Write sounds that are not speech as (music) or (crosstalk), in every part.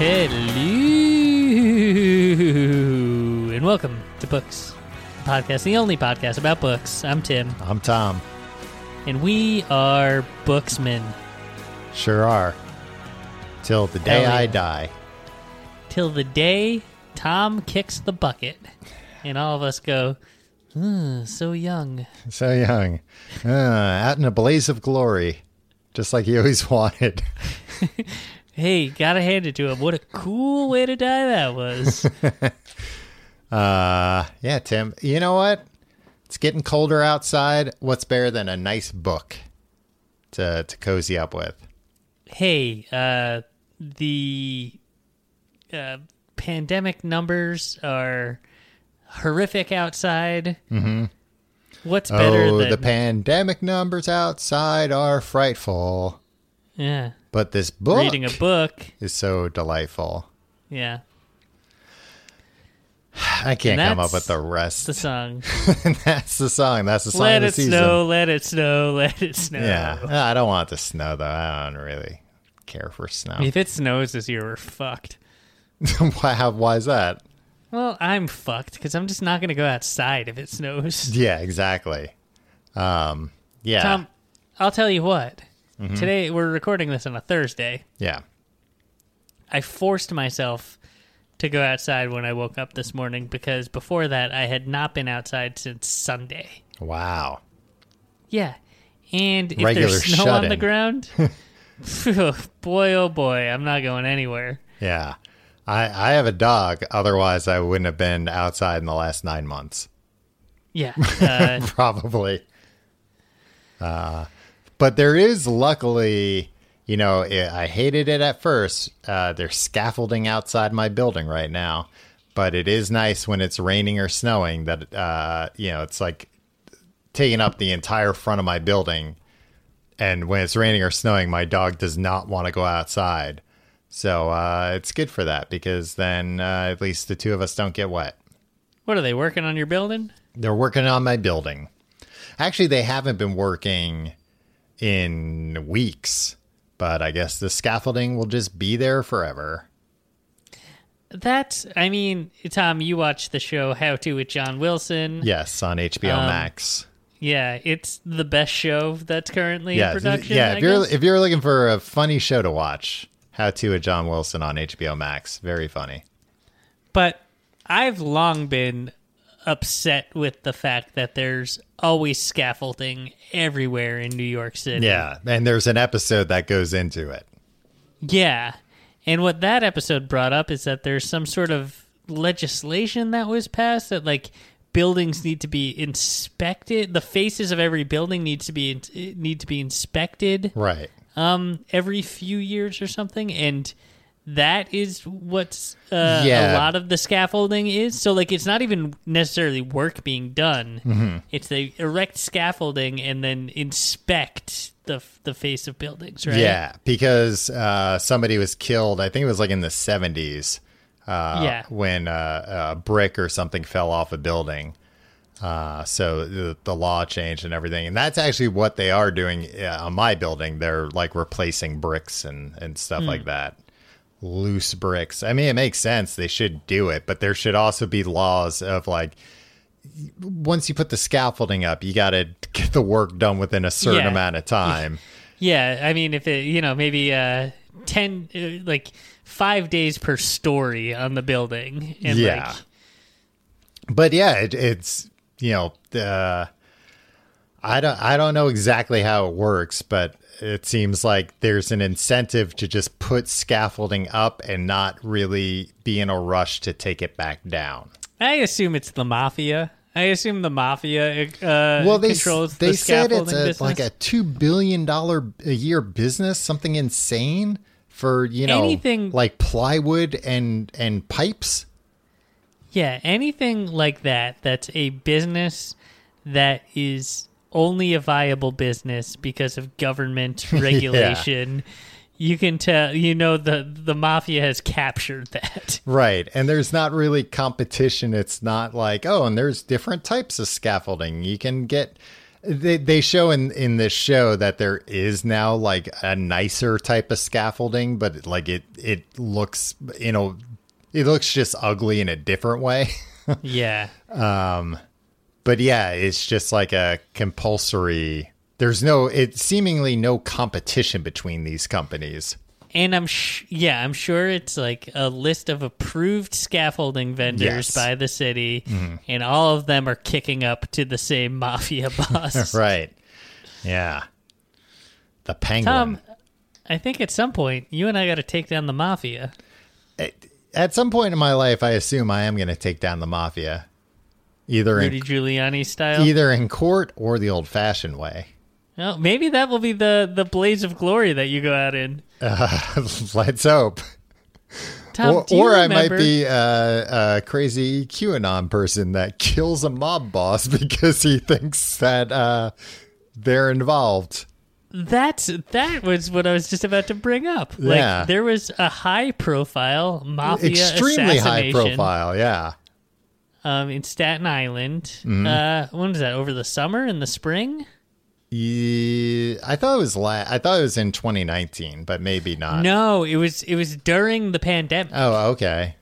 Hello and welcome to Books the Podcast, the only podcast about books. I'm Tim, I'm Tom. and we are booksmen. Sure are. Till the day Hell I yeah. die. Till the day Tom kicks the bucket, and all of us go, "Hmm, so young. So young. Uh, out in a blaze of glory. Just like he always (laughs) wanted. (laughs) Hey, gotta hand it to him. What a cool way to die that was. (laughs) Uh, yeah, Tim. You know what? It's getting colder outside. What's better than a nice book to, to cozy up with? hey, uh, the uh, pandemic numbers are horrific outside. Mm-hmm. What's better oh, than the pandemic numbers outside are frightful. yeah But this book reading a book? is so delightful. Yeah, I can't come up with the rest. the song. (laughs) that's the song. That's the song let of the it season. snow, let it snow, let it snow. Yeah, I don't want it to snow though. I don't really care for snow. If it snows this year, we're fucked. (laughs) why? How, why is that? Well, I'm fucked because I'm just not going to go outside if it snows. Yeah, exactly. Um, yeah, Tom, I'll tell you what. Mm-hmm. Today we're recording this on a Thursday. yeah. I forced myself to go outside when I woke up this morning because before that I had not been outside since Sunday. Wow. Yeah. And if Regular there's snow on the ground, (laughs) (laughs) boy oh boy, I'm not going anywhere. Yeah, I I have a dog. Otherwise, I wouldn't have been outside in the last nine months. Yeah. (laughs) Uh, Probably. Uh, but there is luckily, you know, i I hated it at first. Uh, there's scaffolding outside my building right now, but it is nice when it's raining or snowing that, uh, you know, it's like taking up the entire front of my building. And when it's raining or snowing, my dog does not want to go outside. So uh, it's good for that because then uh, at least the two of us don't get wet. what are they working on your building? They're working on my building. Actually, they haven't been working in weeks, but I guess the scaffolding will just be there forever. That I mean, Tom, you watch the show How to with John Wilson. Yes, on HBO Um, Max. Yeah, it's the best show that's currently Yeah, in production. yeah. I If you're if you're looking for a funny show to watch, How to with John Wilson on HBO Max. Very funny. But I've long been upset with the fact that there's always scaffolding everywhere in New York City. Yeah, and there's an episode that goes into it. Yeah. And what that episode brought up is that there's some sort of legislation that was passed that like buildings need to be inspected. The faces of every building needs to be need to be inspected Right. um every few years or something and that is what's uh, Yeah. a lot of the scaffolding is so like it's not even necessarily work being done Mm-hmm. it's they erect scaffolding and then inspect the the face of buildings right Yeah, because uh, somebody was killed. I think it was like in the 70s. Uh, Yeah. When uh, a brick or something fell off a building. Uh, so the, the law changed and everything. And that's actually what they are doing uh, on my building. They're like replacing bricks and, and stuff like that. Loose bricks. I mean, it makes sense. They should do it, but there should also be laws of like, once you put the scaffolding up, you got to (laughs) get the work done within a certain Yeah. amount of time. (laughs) Yeah, I mean, if it, you know, maybe uh, ten, uh, like five days per story on the building, and Yeah. like, but yeah, it, it's you know, uh, I don't I don't know exactly how it works, but it seems like there's an incentive to just put scaffolding up and not really be in a rush to take it back down. I assume it's the mafia. I assume the mafia uh, Well, they controls they the said it's a, like a two billion dollar a year business, something insane for you know Anything- like plywood and and pipes. yeah, anything like that. That's a business that is only a viable business because of government (laughs) regulation. You can tell, you know, the the mafia has captured that. (laughs) Right. And there's not really competition. It's not like, oh, and there's different types of scaffolding. You can get they they show in in this show that there is now like a nicer type of scaffolding, but like it it looks you know it looks just ugly in a different way. (laughs) Yeah. Um, but yeah, it's just like a compulsory. There's no it seemingly no competition between these companies. And I'm sh- yeah, I'm sure it's like a list of approved scaffolding vendors Yes. by the city, mm-hmm. and all of them are kicking up to the same mafia (laughs) boss. (laughs) Right. Yeah. The penguin. Tom, I think at some point you and I got to take down the mafia. At some point in my life, I assume I am going to take down the mafia, either Rudy in, Giuliani style. either in court or the old-fashioned way. Well, maybe that will be the the blaze of glory that you go out in. (laughs) Let's hope. Tom, or do you or I might be a, a crazy QAnon person that kills a mob boss (laughs) because he thinks that uh, they're involved. That's that was what I was just about to bring up. Like Yeah. there was a high profile mafia Extremely high profile. yeah. Um, in Staten Island. Mm-hmm. Uh, when was that? Over the summer in the spring? Yeah, I thought it was la- I thought it was in 2019, but maybe not. No, it was it was during the pandemic. Oh, okay.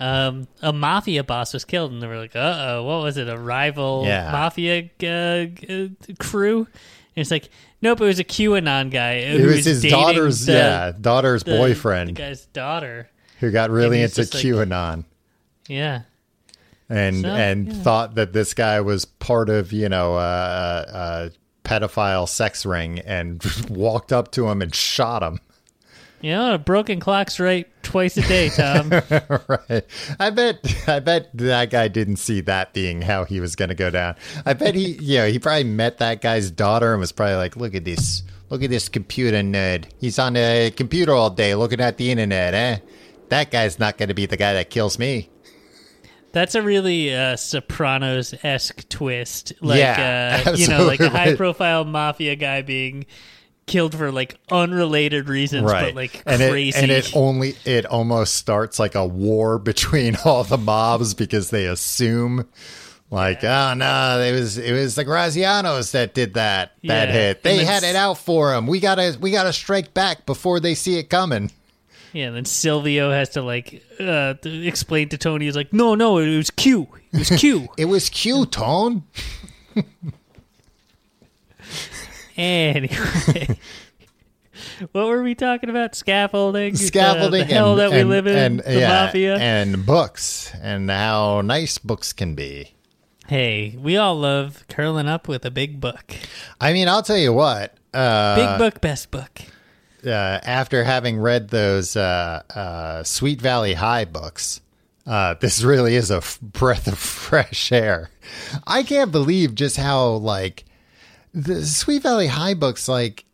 Um, a mafia boss was killed, and they were like, "Uh oh, what was it? A rival Yeah. mafia uh, uh, crew?" And it's like, nope, it was a QAnon guy. It was his daughter's the, yeah, daughter's the- boyfriend the guy's daughter. who got really into just like- QAnon. Yeah, and So, and yeah. thought that this guy was part of you know a, a, a pedophile sex ring and (laughs) walked up to him and shot him. you know, a broken clock's right twice a day, Tom. (laughs) right. I bet I bet that guy didn't see that being how he was going to go down. I bet he you know, he probably met that guy's daughter and was probably like, "Look at this. Look at this computer nerd. He's on the computer all day looking at the internet, eh? That guy's not going to be the guy that kills me." That's a really uh, Sopranos esque twist. Like, Yeah, uh, you know, like a high profile mafia guy being killed for like unrelated reasons, but like and crazy. It, and it only it almost starts like a war (laughs) between all the mobs because they assume like oh no it was it was the Grazianos that did that that Yeah, hit. They had it out for them we gotta we gotta strike back before they see it coming yeah, and then Silvio has to like uh, explain to Tony. He's like, no, no, it was Q. It was Q. (laughs) it was cute Tone (laughs) anyway. (laughs) What were we talking about? Scaffolding, Uh, scaffolding the, the hell and, that we and- live in, and, the yeah, mafia. and books and how nice books can be hey, we all love curling up with a big book. I mean I'll tell you what uh, Big book, best book. Uh, after having read those uh, uh, Sweet Valley High books, uh, this really is a f- breath of fresh air. I can't believe just how like the Sweet Valley High books, like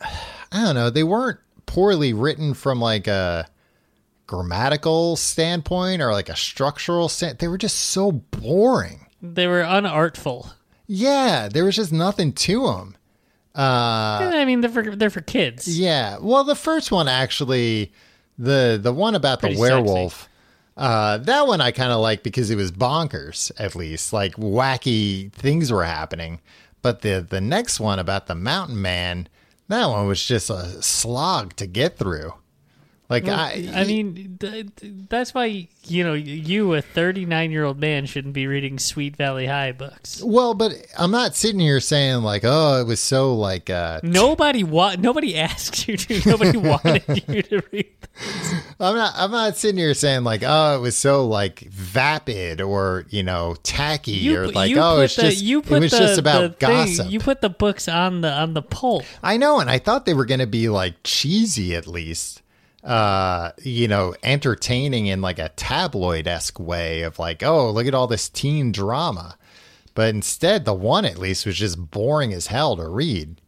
I don't know, they weren't poorly written from like a grammatical standpoint or like a structural stand. They were just so boring. They were unartful. Yeah, there was just nothing to them. Uh, I mean, they're for they're for kids. Yeah. Well, the first one actually, the the one about Pretty the werewolf, uh, that one I kind of like because it was bonkers. At least like wacky things were happening. But the the next one about the mountain man, that one was just a slog to get through. Like I, I mean, th- th- that's why you know you, a 39 year old man, shouldn't be reading Sweet Valley High books. well, but I'm not sitting here saying like, oh, it was so like, uh, Nobody wa- Nobody (laughs) asked you to. Nobody (laughs) wanted you to read. I'm not. I'm not sitting here saying like, oh, it was so like vapid or you know tacky You, or like, oh, it's the, just you put it was the, just about thing- gossip. You put the books on the on the poll. I know, and I thought they were going to be like cheesy at least, uh, you know, entertaining in like a tabloid esque way of like, oh, look at all this teen drama. But instead, the one at least was just boring as hell to read.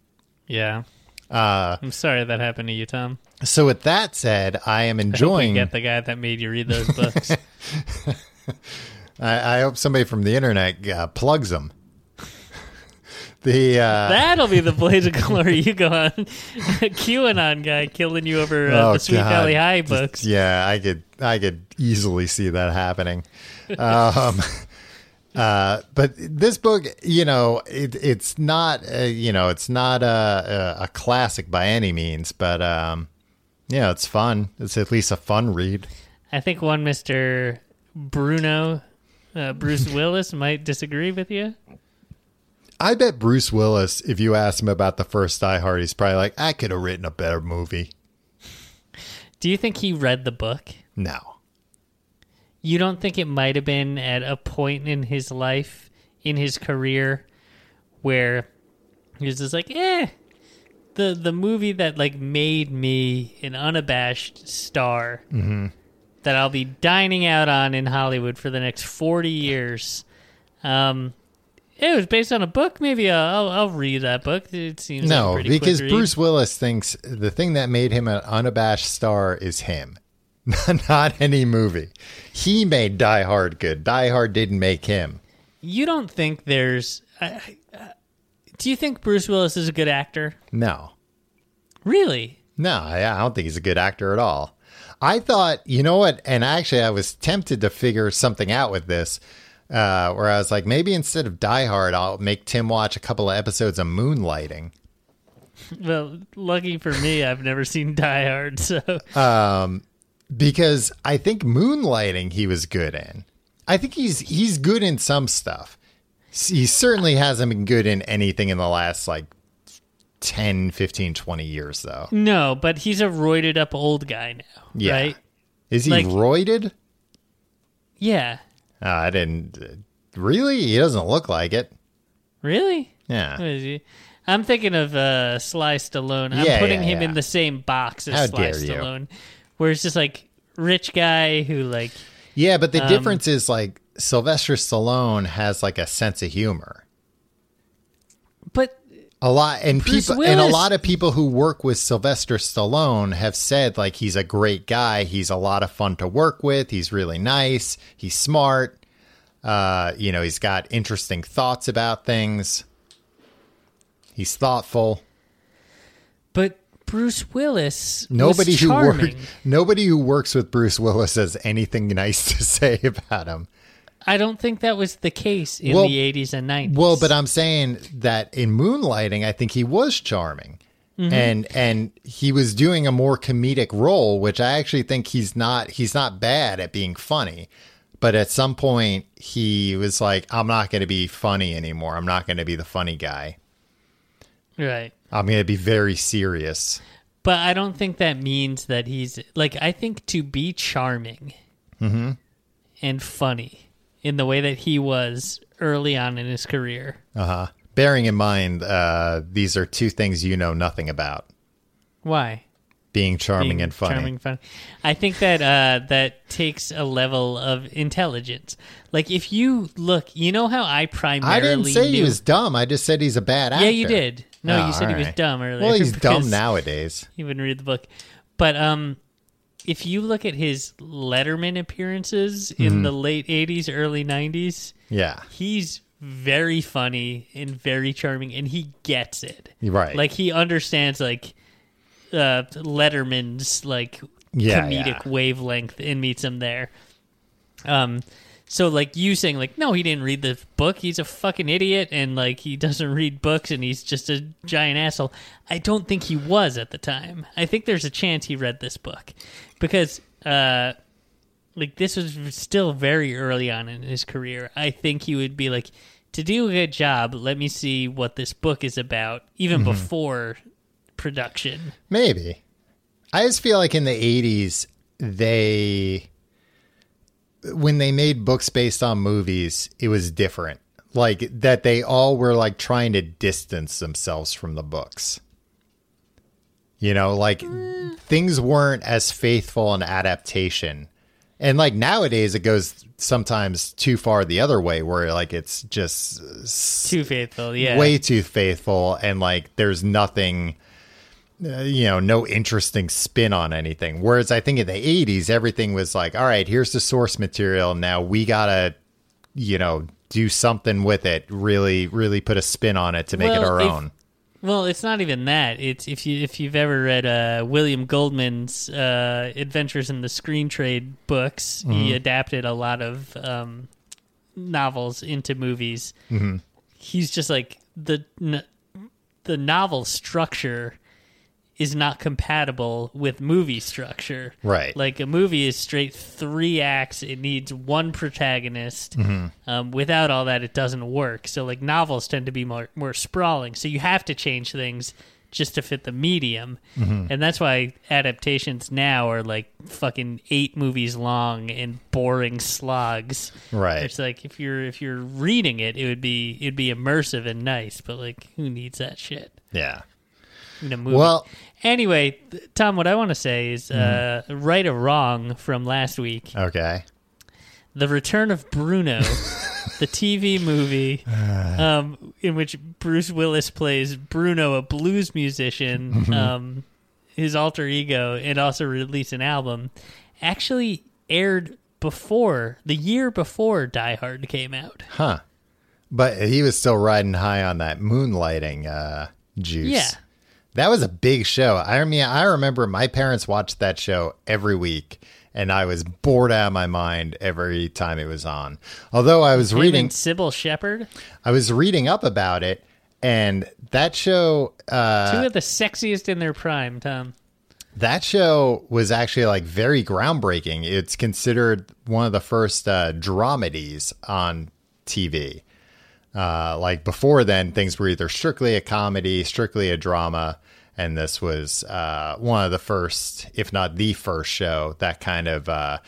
Yeah, Uh, I'm sorry that happened to you, Tom. so with that said, I am (laughs) I enjoying. get the guy that made you read those books. (laughs) I, I hope somebody from the internet uh, plugs them. The uh, That'll be the blaze of glory you go on. (laughs) QAnon guy killing you over uh, Oh, the Sweet God. Valley High books. Yeah, I could I could easily see that happening. Um, (laughs) Uh, but this book, you know, it, it's not, uh, you know, it's not a, a, a classic by any means, but um, yeah, it's fun. It's at least a fun read. I think one Mister Bruno, uh, Bruce Willis, might disagree with you. I bet Bruce Willis, if you ask him about the first Die Hard, he's probably like, I could have written a better movie. Do you think he read the book? No. You don't think it might have been at a point in his life, in his career, where he was just like, eh, the the movie that like made me an unabashed star that I'll be dining out on in Hollywood for the next forty years. Um, it was based on a book. Maybe I'll I'll, I'll read that book. It seems No, pretty quick because. Bruce Willis thinks the thing that made him an unabashed star is him, (laughs) not any movie. He made Die Hard good. Die Hard didn't make him. You don't think there's? I I- do you think Bruce Willis is a good actor? No. Really? No, I I don't think he's a good actor at all. I thought, you know what? And actually, I was tempted to figure something out with this, uh, where I was like, maybe instead of Die Hard, I'll make Tim watch a couple of episodes of Moonlighting. (laughs) Well, lucky for me, I've never seen Die Hard, so um, because I think Moonlighting he was good in. I think he's he's good in some stuff. He certainly hasn't been good in anything in the last like 10, 15, 20 years though. no. But he's a roided up old guy now, Yeah. right? Is he Like- roided? Yeah. Uh, I didn't really. He doesn't look like it. Really? Yeah. is he? I'm thinking of uh, Sly Stallone. I'm Yeah, putting yeah, him yeah. in the same box as How Sly dare you. Stallone, where it's just like rich guy who like Yeah, but the Um, difference is like Sylvester Stallone has like a sense of humor. but A lot and Bruce people and a lot of people who work with Sylvester Stallone have said like he's a great guy. He's a lot of fun to work with. He's really nice. He's smart. Uh, you know, he's got interesting thoughts about things. He's thoughtful. but Bruce Willis Nobody who work, (laughs) nobody who works with Bruce Willis has anything nice to (laughs) say about him. I don't think that was the case in Well- the 80s and 90s. Well, but I'm saying that in Moonlighting, I think he was charming. And and he was doing a more comedic role, which I actually think he's not he's not bad at being funny. But at some point he was like, I'm not gonna be funny anymore. I'm not gonna be the funny guy. right. I'm gonna be very serious. But I don't think that means that he's like. I think to be charming Mm-hmm. and funny in the way that he was early on in his career. Uh-huh. Bearing in mind, uh, these are two things you know nothing about. Why? Being charming Being and funny. Charming, funny. I think that uh, that takes a level of intelligence. Like if you look, you know how I primarily I didn't say he was dumb. I just said he's a bad actor. Yeah, you did. No, Oh, you said he was dumb earlier. Well, he's (laughs) dumb nowadays. You wouldn't read the book, but um, if you look at his Letterman appearances Mm-hmm. in the late '80s, early '90s, Yeah. he's very funny and very charming, and he gets it. Right. Like he understands like uh, Letterman's like Yeah, comedic yeah. wavelength and meets him there. Um, so like you saying like no, he didn't read the book. He's a fucking idiot, and like he doesn't (laughs) read books, and he's just a giant asshole. I don't think he was at the time. I think there's a chance he read this book because uh, like this was still very early on in his career. I think he would be like to do a good job. Let me see what this book is about, even Mm-hmm. before production. Maybe. I just feel like in the 80s, they, when they made books based on movies, it was different. Like that they all were like trying to distance themselves from the books. You know, like mm. things weren't as faithful an adaptation. And like nowadays, it goes sometimes too far the other way where like it's just Too faithful, yeah. way too faithful and like there's nothing uh, you know no interesting spin on anything whereas i think in the 80s everything was like all right here's the source material now we gotta you know do something with it really really put a spin on it to make it our if- own Well, it's not even that. It's if you if you've ever read uh, William Goldman's uh, Adventures in the Screen Trade books, he Mm-hmm. adapted a lot of um, novels into movies. Mm-hmm. He's just like the n- the novel structure is not compatible with movie structure. Right. Like a movie is straight three acts. It needs one protagonist. Um, without all that, it doesn't work. So like novels tend to be more more sprawling. So you have to change things just to fit the medium. And that's why adaptations now are like fucking eight movies long and boring slogs. Right. It's like if you're if you're reading it, it would be it'd be immersive and nice. But like, who needs that shit? Yeah. In a movie. Well, anyway, Tom, what I want to say is uh, right or wrong from last week. okay. The Return of Bruno, (laughs) the TV movie (sighs) um, in which Bruce Willis plays Bruno, a blues musician, um, his alter ego, and also released an album, actually aired before the year before Die Hard came out. Huh. But he was still riding high on that moonlighting uh, juice. Yeah. That was a big show. I mean, I remember my parents watched that show every week, and I was bored out of my mind every time it was on. Although I was reading, Cybill Shepherd, I was reading up about it, and that show, uh, two of the sexiest in their prime, Tom. that show was actually like very groundbreaking. It's considered one of the first uh, dramedies on TV. Uh, like before then, things were either strictly a comedy, strictly a drama, and this was uh, one of the first, if not the first show that kind of uh,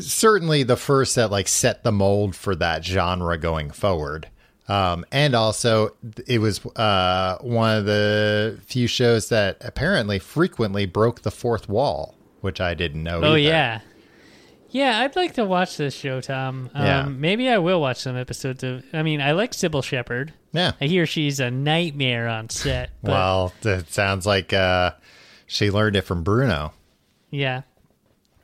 certainly the first that like set the mold for that genre going forward. Um, and also, it was uh, one of the few shows that apparently frequently broke the fourth wall, which I didn't know. Oh either. yeah, yeah. I'd like to watch this show, Tom. Um, Yeah. Maybe I will watch some episodes of. I mean, I like Cybill Shepherd. yeah. I hear she's a nightmare on set. But Well, it sounds like uh, she learned it from Bruno. yeah.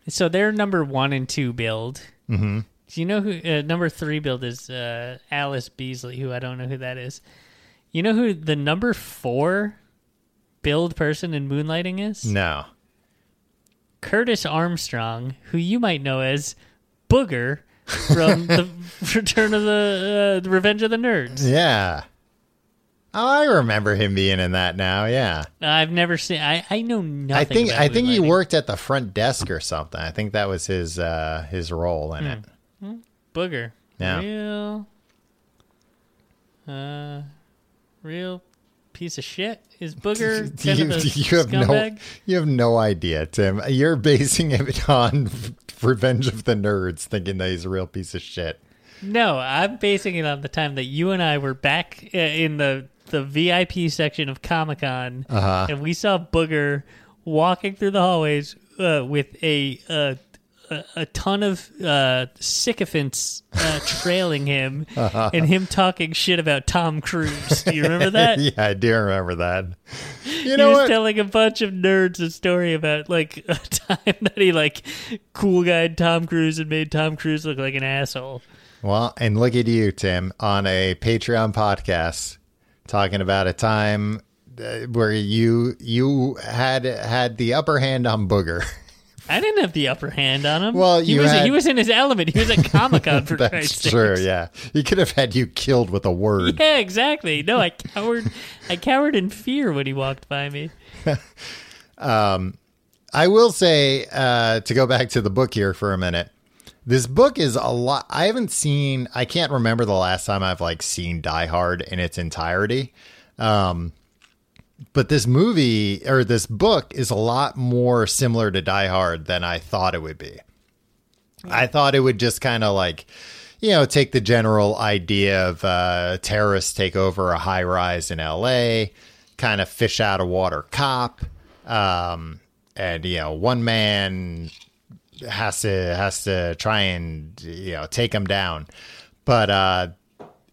So their number one and two billed. Mm-hmm. Do you know who uh, number three billed is? Uh, Allyce Beasley, who I don't know who that is. You know who the number four billed person in Moonlighting is? No. Curtis Armstrong, who you might know as Booger from (laughs) the Return of the, uh, the Revenge of the Nerds. Yeah. Oh, I remember him being in that now. Yeah. I've never seen. I, I know nothing. I think I think he worked at the front desk or something. I think that was his uh, his role in it. Booger. Yeah. Real. Uh, real piece of shit is (laughs) Booger. kind you, a you have scumbag? no you have no idea, Tim. You're basing it on (laughs) Revenge of the Nerds, thinking that he's a real piece of shit. No, I'm basing it on the time that you and I were back uh, in the the VIP section of Comic Con, Uh-huh. and we saw Booger walking through the hallways uh, with a, uh, a a ton of uh, sycophants uh, trailing him, (laughs) and him talking shit about Tom Cruise. Do you remember that? (laughs) yeah, I do remember that. You know he was what? telling a bunch of nerds a story about like (laughs) a time that he like cool guyed Tom Cruise and made Tom Cruise look like an asshole. Well, and look at you, Tim, on a Patreon podcast talking about a time uh, where you you had had the upper hand on Booger. I didn't have the upper hand on him. Well, he was had- he was in his element. He was at (laughs) Comic Con for That's Christ's true. sakes. Yeah, he could have had you killed with a word. Yeah, exactly. No, I cowered. I cowered in fear when he walked by me. (laughs) um, I will say uh, to go back to the book here for a minute. This book is a lot. I haven't seen. I can't remember the last time I've like seen Die Hard in its entirety. Um, but this movie or this book is a lot more similar to Die Hard than I thought it would be. I thought it would just kind of like, you know, take the general idea of uh, terrorists take over a high rise in LA, kind of fish out of water cop, um, and you know, one man has to has to try and you know take him down, but uh,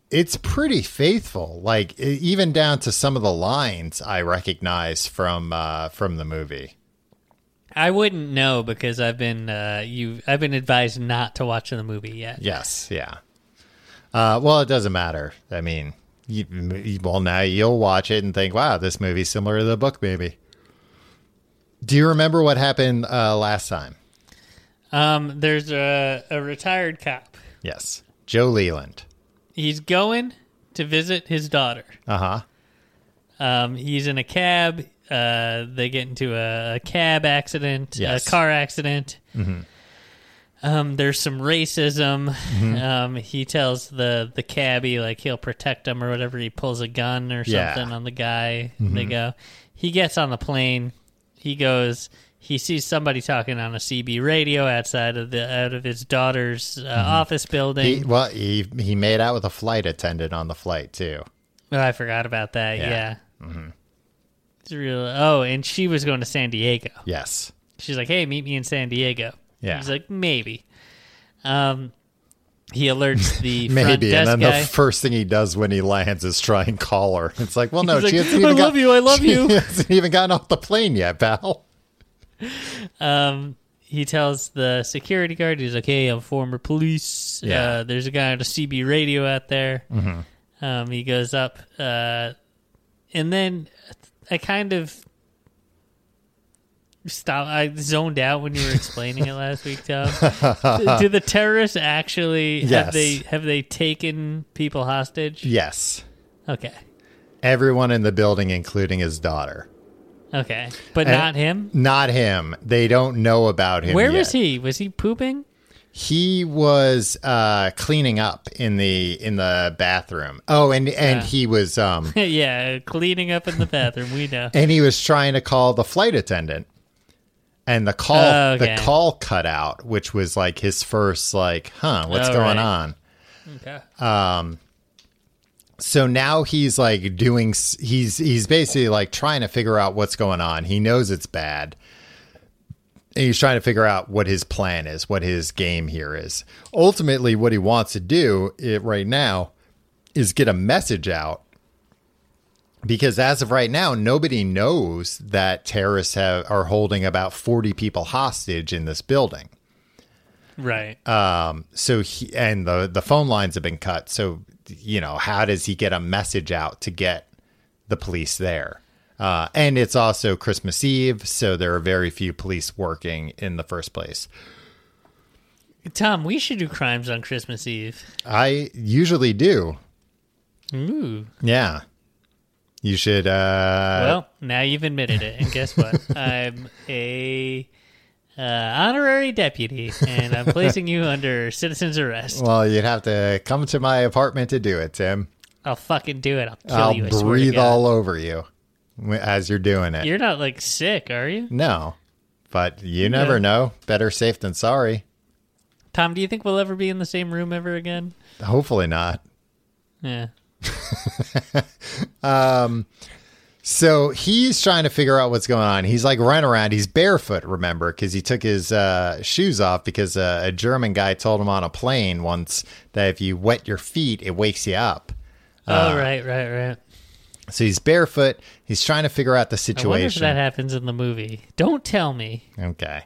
it's pretty faithful. Like even down to some of the lines I recognize from uh, from the movie. I wouldn't know because I've been uh, you. I've been advised not to watch the movie yet. Yes, yeah. Uh, well, it doesn't matter. I mean, you, you- well, now you'll watch it and think, "Wow, this movie's similar to the book." Maybe. Do you remember what happened uh, last time? Um, there's a, a retired cop Yes. Joe Leland. He's going to visit his daughter. Uh huh. Um, he's in a cab. Uh, they get into a, a cab accident, Yes. a car accident. Um, there's some racism. (laughs) Um, he tells the the cabbie like he'll protect him or whatever. He pulls a gun or Yeah. something on the guy. They go. He gets on the plane. He goes. He sees somebody talking on a CB radio outside of the out of his daughter's uh, office building. He, well, he he made out with a flight attendant on the flight too. Oh, I forgot about that. Yeah. Yeah. It's real. Oh, and she was going to San Diego. Yes. She's like, "Hey, meet me in San Diego." Yeah. He's like, "Maybe." Um, he alerts the (laughs) front Maybe, desk and then guy. the first thing he does when he lands is try and call her. It's like, well, (laughs) no, He's she like, hasn't "I even love got- you, I love (laughs) you." hasn't even gotten off the plane yet, pal. Um, he tells the security guard, "He's like, hey, I'm former police. Yeah. Uh, there's a guy on a CB radio out there." Mm-hmm. Um, he goes up, uh, and then I kind of stop. I zoned out when you were explaining it last week, Tom. (laughs) Do the terrorists actually Yes. have they have they taken people hostage? Yes, Okay, everyone in the building, including his daughter. Okay, but And- not him. Not him. They don't know about him. Where yet. was he? Was he pooping? He was uh, cleaning up in the in the bathroom. Oh, and and Yeah. he was um (laughs) yeah, cleaning up in the bathroom. We know. and he was trying to call the flight attendant. And the call Oh, okay. the call cut out, which was like his first like, huh, what's Oh, going right. on? Okay. So now he's like doing he's he's basically like trying to figure out what's going on. He knows it's bad. And he's trying to figure out what his plan is what his game here is. Ultimately what he wants to do it, right now is get a message out because as of right now nobody knows that terrorists have are holding about 40 people hostage in this building. Right. Um, so he and the the phone lines have been cut. So you know how does he get a message out to get the police there uh, and it's also christmas eve so there are very few police working in the first place Tom, we should do crimes on Christmas Eve. i usually do Ooh. yeah you should uh well, now you've admitted it, and guess what? (laughs) I'm a uh, honorary deputy, and I'm placing you under citizen's arrest. well you'd have to come to my apartment to do it tim I'll fucking do it. I'll kill i'll you. I breathe all over you as you're doing it You're not like sick, are you, no but you never Yeah. know better safe than sorry Tom? Do you think we'll ever be in the same room ever again? hopefully not Yeah. (laughs) So he's trying to figure out what's going on. He's like running around. He's barefoot, remember, because he took his uh, shoes off because uh, a German guy told him on a plane once that if you wet your feet, it wakes you up. Uh, oh, right, right, right. So he's barefoot. He's trying to figure out the I wonder if situation. that happens in the movie. Don't tell me. Okay.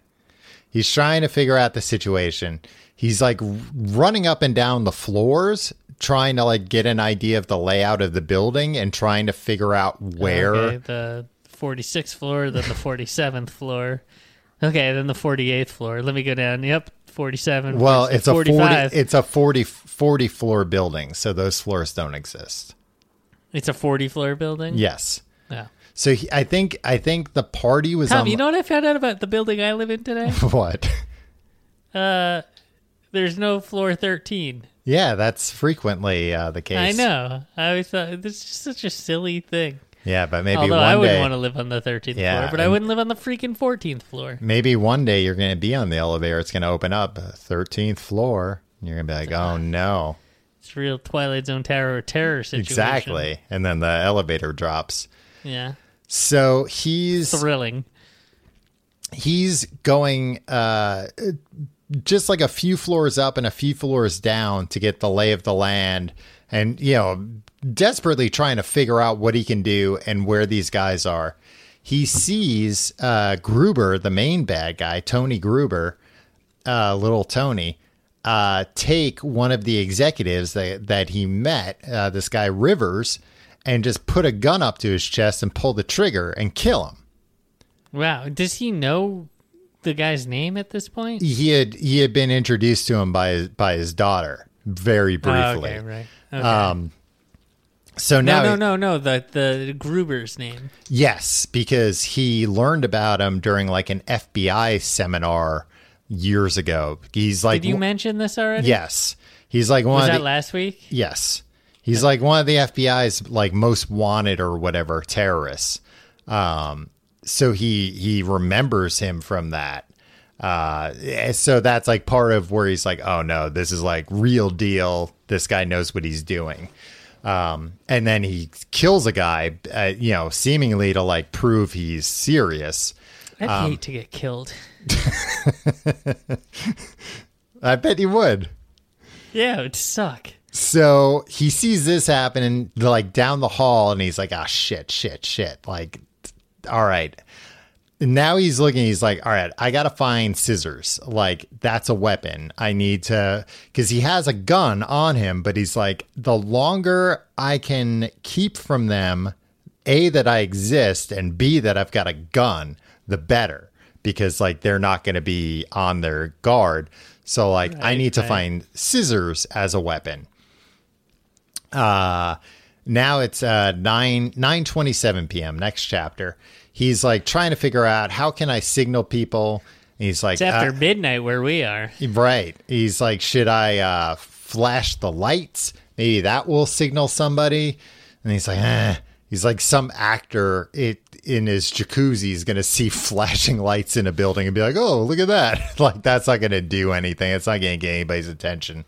He's trying to figure out the situation. He's like running up and down the floors, trying to like get an idea of the layout of the building and trying to figure out where. Okay, the 46th floor, then the 47th floor. Okay, then the 48th floor. Let me go down. Yep, 47. Well, 46, it's a 40 it's a 40 40 floor building, so those floors don't exist. It's a 40 floor building? Yes. Yeah. So he, I think I think the party was Tom, on you know what I found out about the building I live in today? (laughs) what? uh, there's no floor 13. Yeah, that's frequently uh, the case. I know. I always thought this is just such a silly thing. Yeah, but maybe Although one I wouldn't day want to live on the 13th Yeah, floor, but I wouldn't live on the freaking 14th floor. maybe one day you're going to be on the elevator. It's going to open up, uh, 13th floor. and You're going to be like, "Oh no." It's real Twilight Zone Tower terror situation. Exactly. And then the elevator drops. Yeah. So he's Thrilling. he's going uh just like a few floors up and a few floors down to get the lay of the land and you know desperately trying to figure out what he can do and where these guys are he sees uh gruber the main bad guy tony gruber uh little tony uh take one of the executives that that he met uh this guy rivers and just put a gun up to his chest and pull the trigger and kill him Wow. Does he know the guy's name at this point? he had he had been introduced to him by his, by his daughter. very Oh, briefly. okay, right. Okay. Um, so now, no, no, no, no. The the Gruber's name. yes, because he learned about him during like an FBI seminar years ago. He's like, Did you mention this already? yes, he's like one Was that the, last week? Yes. He's like one of the FBI's like most wanted or whatever terrorists. Um, so he he remembers him from that. Uh, so that's like part of where he's like, oh no, this is like real deal. This guy knows what he's doing. Um, and then he kills a guy, uh, you know, seemingly to like prove he's serious. I'd Um, hate to get killed. (laughs) I bet he would. Yeah, it'd suck. So he sees this happening like down the hall and he's like, ah, shit, shit, shit. Like, all right. Now he's looking, he's like, all right, I got to find scissors. Like, that's a weapon. I need to, because he has a gun on him, but he's like, the longer I can keep from them, A, that I exist, and B, that I've got a gun, the better. Because, like, they're not going to be on their guard. So, like, I Right, need to right. find scissors as a weapon. Uh now it's uh 9 9:27 p.m. next chapter. He's like trying to figure out how can I signal people. And he's like It's after uh, midnight where we are. right. He's like should I uh flash the lights? Maybe that will signal somebody. And he's like eh. He's like some actor it in his jacuzzi is going to see (laughs) flashing lights in a building and be like, "Oh, look at that." (laughs) like that's not going to do anything. It's not going to get anybody's attention.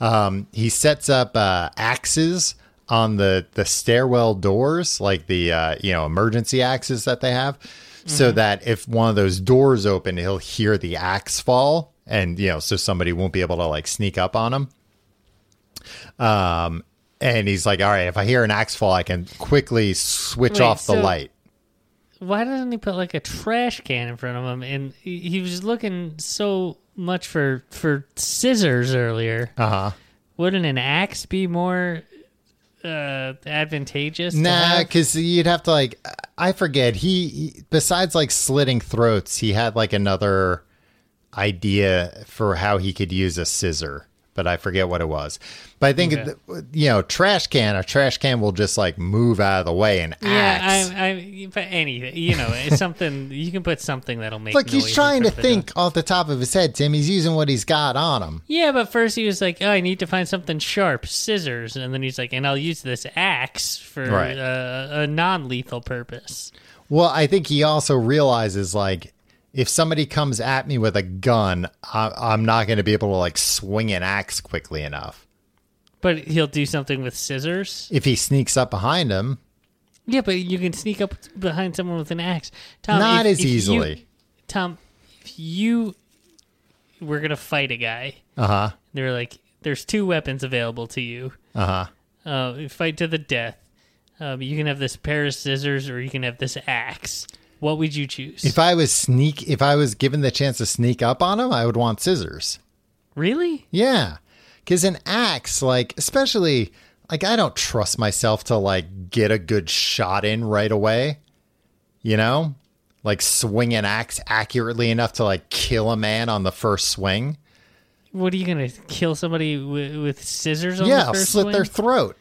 Um, he sets up uh, axes on the the stairwell doors, like the uh, you know emergency axes that they have, so that if one of those doors open, he'll hear the axe fall, and you know, so somebody won't be able to like sneak up on him. Um, and he's like, "All right, if I hear an axe fall, I can quickly switch Wait, off the so- light." Why doesn't he put like a trash can in front of him? And he he was looking so much for for scissors earlier. Uh huh. Wouldn't an axe be more uh advantageous? Nah, because you'd have to like. I forget. He, he besides like slitting throats, he had like another idea for how he could use a scissor, but I forget what it was. But I think Okay. you know, trash can. A trash can will just like move out of the way and Yeah, axe. I, I, but anything, you know, it's something you can put something that'll make. Like he's trying to think off the top of his head, Tim. He's using what he's got on him. Yeah, but first he was like, "Oh, I need to find something sharp, scissors," and then he's like, "And I'll use this axe for Right. uh, a non-lethal purpose." Well, I think he also realizes like if somebody comes at me with a gun, I, I'm not going to be able to like swing an axe quickly enough. But he'll do something with scissors. If he sneaks up behind him, Yeah, but you can sneak up behind someone with an axe. Tom, not if- as if you- easily. Tom, if you were gonna fight a guy, Uh huh. they're like, "There's two weapons available to you. Uh huh. Uh, fight to the death. Um, you can have this pair of scissors, or you can have this axe. What would you choose? If I was sneak, if I was given the chance to sneak up on him, I would want scissors. really? Yeah, because an axe, like especially, like I don't trust myself to like get a good shot in right away. You know, like swing an axe accurately enough to like kill a man on the first swing. What are you gonna kill somebody with, with scissors on yeah, the I'll first slit swing? their throat.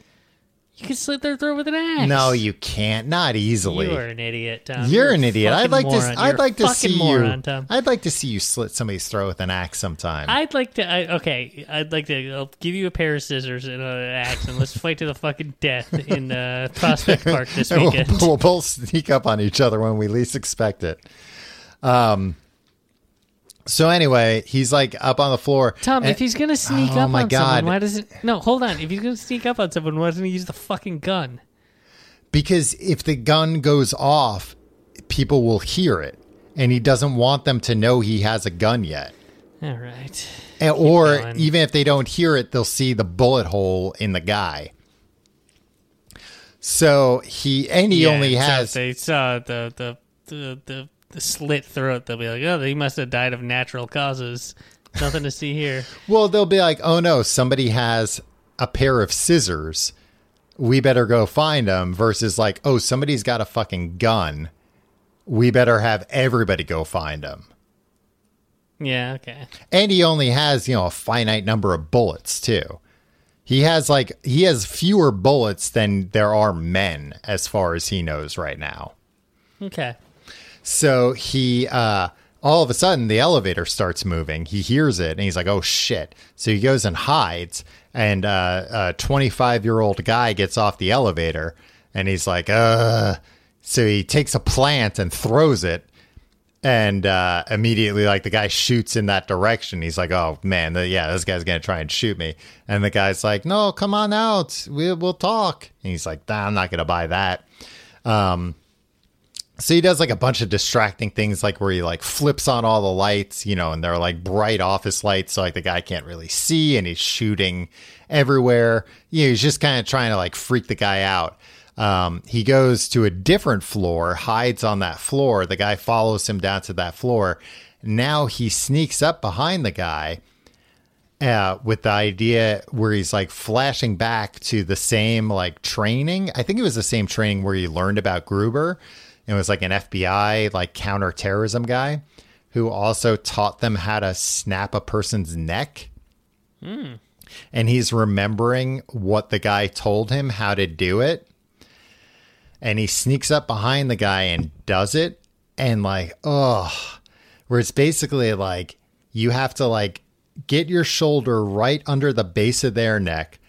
You can slit their throat with an axe. No, you can't. Not easily. You are an idiot, Tom. You're a an idiot. I'd like moron. to. I'd You're like to see moron, you. Tom. I'd like to see you slit somebody's throat with an axe sometime. I'd like to. I, okay, I'd like to. I'll give you a pair of scissors and an axe, and let's fight to the fucking death in uh, Prospect Park this (laughs) And weekend. We'll, (laughs) we'll both sneak up on each other when we least expect it. Um. So anyway, he's like up on the floor. Tom, and- if he's gonna sneak Oh up on God. someone, why does it? No, hold on. If he's gonna sneak up on someone, why doesn't he use the fucking gun? because if the gun goes off, people will hear it, and he doesn't want them to know he has a gun yet. All right. Eh, and, or going. even if they don't hear it, they'll see the bullet hole in the guy. So he and he Yeah, only has they saw the the the, the slit throat. They'll be like, oh, he must have died of natural causes. Nothing to see here. (laughs) Well, they'll be like, "Oh no, somebody has a pair of scissors. We better go find them." Versus like, "Oh, somebody's got a fucking gun. We better have everybody go find them." Yeah, okay. And he only has, you know, a finite number of bullets too. He has like he has fewer bullets than there are men as far as he knows right now. Okay. So he uh all of a sudden the elevator starts moving. He hears it and he's like, "Oh shit." So he goes and hides and uh, a 25-year-old guy gets off the elevator and he's like, "Uh." So he takes a plant and throws it and uh, immediately like the guy shoots in that direction he's like oh man the, yeah this guy's gonna try and shoot me and the guy's like no come on out we, we'll talk and he's like nah, i'm not gonna buy that um, so he does like a bunch of distracting things like where he like flips on all the lights you know and they're like bright office lights so like the guy can't really see and he's shooting everywhere you know, he's just kind of trying to like freak the guy out um, he goes to a different floor, hides on that floor. The guy follows him down to that floor. Now he sneaks up behind the guy uh, with the idea where he's like flashing back to the same like training. I think it was the same training where he learned about Gruber. It was like an FBI like counterterrorism guy who also taught them how to snap a person's neck. Hmm. And he's remembering what the guy told him how to do it. And he sneaks up behind the guy and does it. And like oh where it's basically like you have to like get your shoulder right under the base of their neck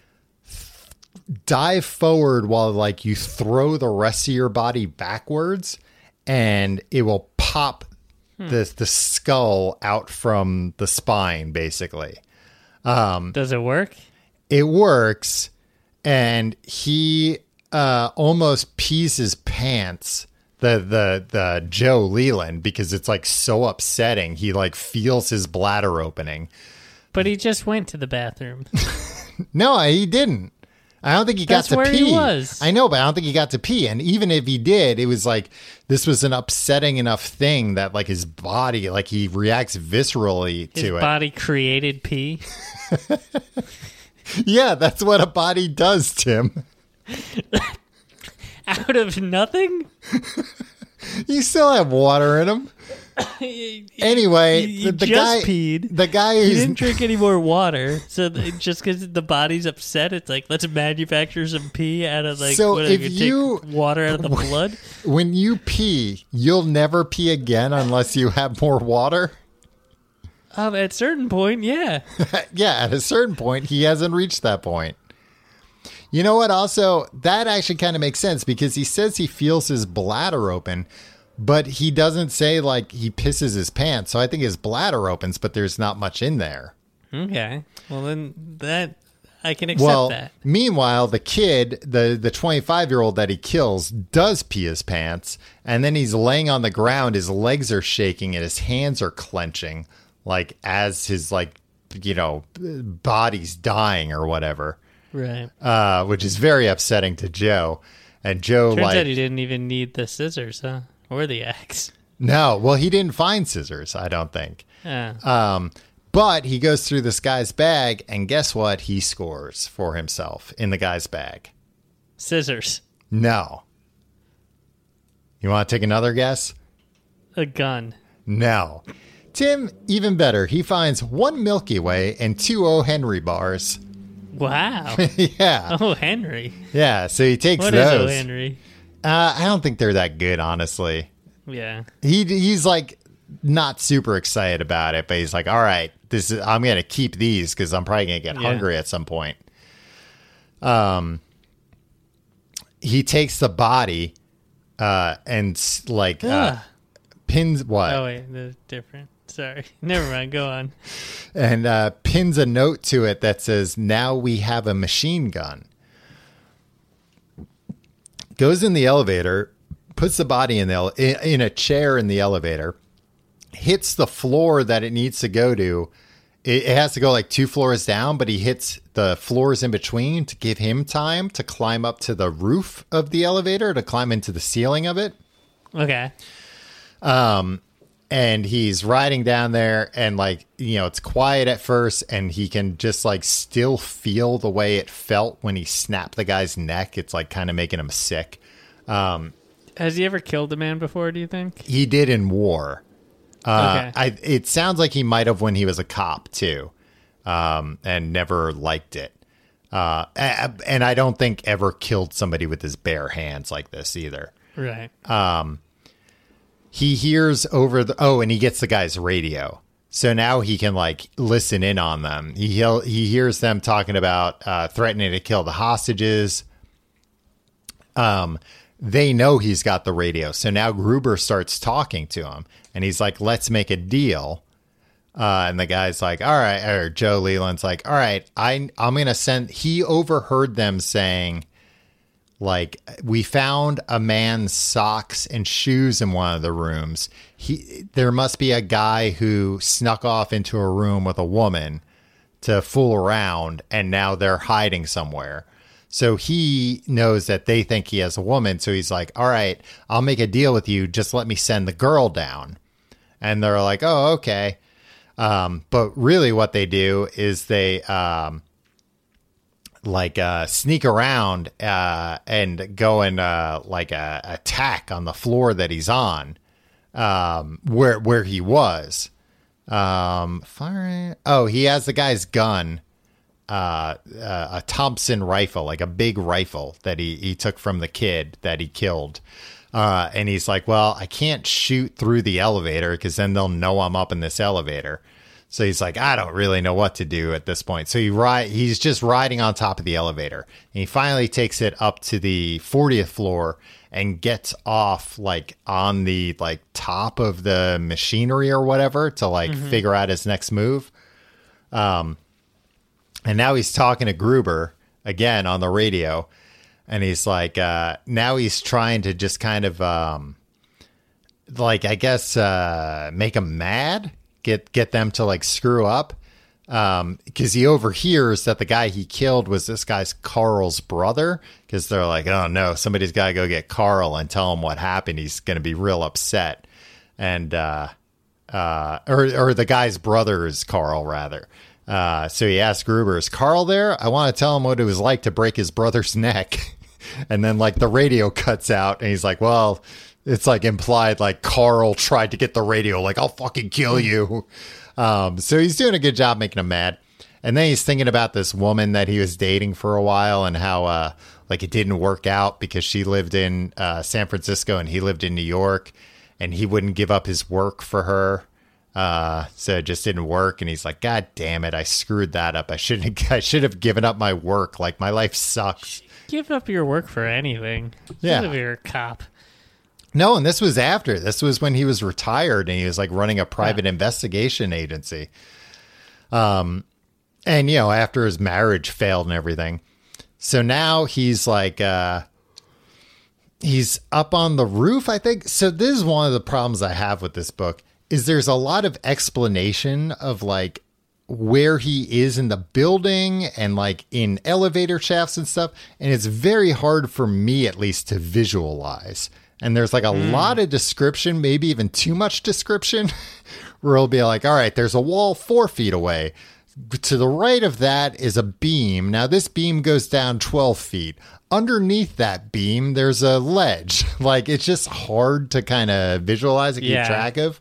dive forward while like you throw the rest of your body backwards and it will pop the the skull out from the spine basically. Does it work? it works and he uh almost pees his pants the the the joe leland because it's like so upsetting. He like feels his bladder opening. But he just went to the bathroom. (laughs) no he didn't i don't think he That's got to where he pee was. i know but i don't think he got to pee and even if he did it was like this was an upsetting enough thing that like his body like he reacts viscerally His to it body created pee. (laughs) yeah that's what a body does tim (laughs) Out of nothing? (laughs) you still have water in him (coughs) anyway He- he the, guy peed. the guy He didn't drink any more water, so (laughs) just because the body's upset, it's like let's manufacture some pee out of like So if you- water out of the (laughs) blood. when you pee, you'll never pee again unless you have more water. Um, at a certain point, yeah, (laughs) yeah, at a certain point, he hasn't reached that point. You know what? Also, that actually kind of makes sense because he says he feels his bladder open, but he doesn't say like he pisses his pants. So I think his bladder opens, but there's not much in there. okay. Well, then that I can accept well, that. meanwhile, the kid, the the 25 year old that he kills, does pee his pants, and then he's laying on the ground. His legs are shaking and his hands are clenching, like as his like you know body's dying or whatever, Right. uh, which is very upsetting to Joe. And Joe Turns like out he didn't even need the scissors, huh? Or the axe. no, well he didn't find scissors. I don't think. Ah. Um, but he goes through this guy's bag, and guess what? He scores for himself in the guy's bag. scissors. No. You want to take another guess? A gun. No. Tim, even better. He finds one Milky Way and two O. Henry bars. Wow. (laughs) yeah. oh, Henry. Yeah. So he takes those. What is O. Henry? Uh, I don't think they're that good, honestly. Yeah. He he's like not super excited about it, but he's like, "All right, this is I'm gonna keep these because I'm probably gonna get Yeah. hungry at some point." Um, he takes the body, uh, and like uh, pins what Oh wait, they're different. Sorry. (laughs) Never mind. Go on. and uh, pins a note to it that says, "Now we have a machine gun." Goes in the elevator, puts the body in the ele- in, a chair in the elevator, hits the floor that it needs to go to. It, it has to go like two floors down, but he hits the floors in between to give him time to climb up to the roof of the elevator to climb into the ceiling of it Okay. Um, and he's riding down there and like you know it's quiet at first and he can just like still feel the way it felt when he snapped the guy's neck it's like kind of making him sick um, Has he ever killed a man before? Do you think? he did in war Uh, Okay. I, it sounds like he might have when he was a cop too, um, and never liked it. Uh, and I don't think ever killed somebody with his bare hands like this either. Right. He hears over the oh, and he gets the guy's radio, so now he can like listen in on them. He he hears them talking about uh, threatening to kill the hostages. Um, they know he's got the radio, so now Gruber starts talking to him, and he's like, "Let's make a deal." Uh, and the guy's like, "All right," or Joe Leland's like, "All right, I I'm gonna send." He overheard them saying, like, we found a man's socks and shoes in one of the rooms. He there must be a guy who snuck off into a room with a woman to fool around, and now they're hiding somewhere. So he knows that they think he has a woman. So he's like, "All right, I'll make a deal with you. Just let me send the girl down." And they're like, "Oh, okay." Um, but really, what they do is they um, like uh, sneak around uh, and go and uh, like uh, attack on the floor that he's on, um, where where he was. Um. Oh, he has the guy's gun, uh, uh, a Thompson rifle, like a big rifle that he he took from the kid that he killed. Uh, and he's like, well, I can't shoot through the elevator because then they'll know I'm up in this elevator. So he's like, I don't really know what to do at this point. So he ride, he's just riding on top of the elevator. And he finally takes it up to the 40th floor and gets off like on the like top of the machinery or whatever to like figure out his next move. Um, and now he's talking to Gruber again on the radio. And he's like, uh, now he's trying to just kind of, um, like, I guess, uh, make him mad, get, get them to like screw up. Um, cause he overhears that the guy he killed was this guy's Carl's brother. Cause they're like, oh no, somebody's got to go get Carl and tell him what happened. He's going to be real upset. And, uh, uh, or, or the guy's brother is Carl rather. Uh, so he asked Gruber, is Carl there? I want to tell him what it was like to break his brother's (laughs) neck. and then like the radio cuts out and he's like, well, it's like implied like Carl tried to get the radio, like I'll fucking kill you. Um, so he's doing a good job making him mad. And then he's thinking about this woman that he was dating for a while and how uh, like it didn't work out because she lived in uh, San Francisco and he lived in New York and he wouldn't give up his work for her. Uh, so it just didn't work. And he's like, God damn it, I screwed that up. I shouldn't (laughs) I should have given up my work. Like my life sucks. Give up your work for anything. Yeah. You're a cop. No, and this was after. This was when he was retired and he was like running a private investigation agency. Um and you know, after his marriage failed and everything. So now he's like uh he's up on the roof, I think. So this is one of the problems I have with this book is there's a lot of explanation of like where he is in the building and like in elevator shafts and stuff and it's very hard for me at least to visualize and there's like a lot of description maybe even too much description (laughs) where it'll be like all right there's a wall four feet away to the right of that is a beam now this beam goes down 12 feet underneath that beam there's a ledge (laughs) like it's just hard to kind of visualize and keep Yeah. track of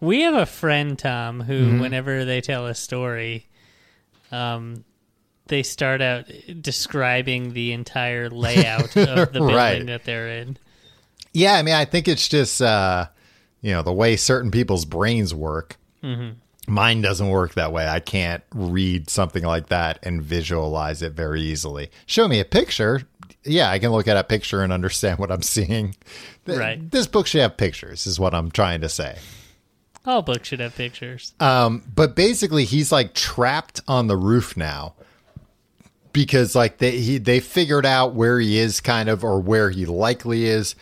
We have a friend, Tom, who, Mm-hmm. whenever they tell a story, um, they start out describing the entire layout of the (laughs) building Right. that they're in. Yeah, I mean, I think it's just uh, you know the way certain people's brains work. Mine doesn't work that way. I can't read something like that and visualize it very easily. Show me a picture. Yeah, I can look at a picture and understand what I'm seeing. Right. This book should have pictures, is what I'm trying to say. All books should have pictures. Um, but basically, he's like trapped on the roof now because like they he, they figured out where he is, kind of, or where he likely is.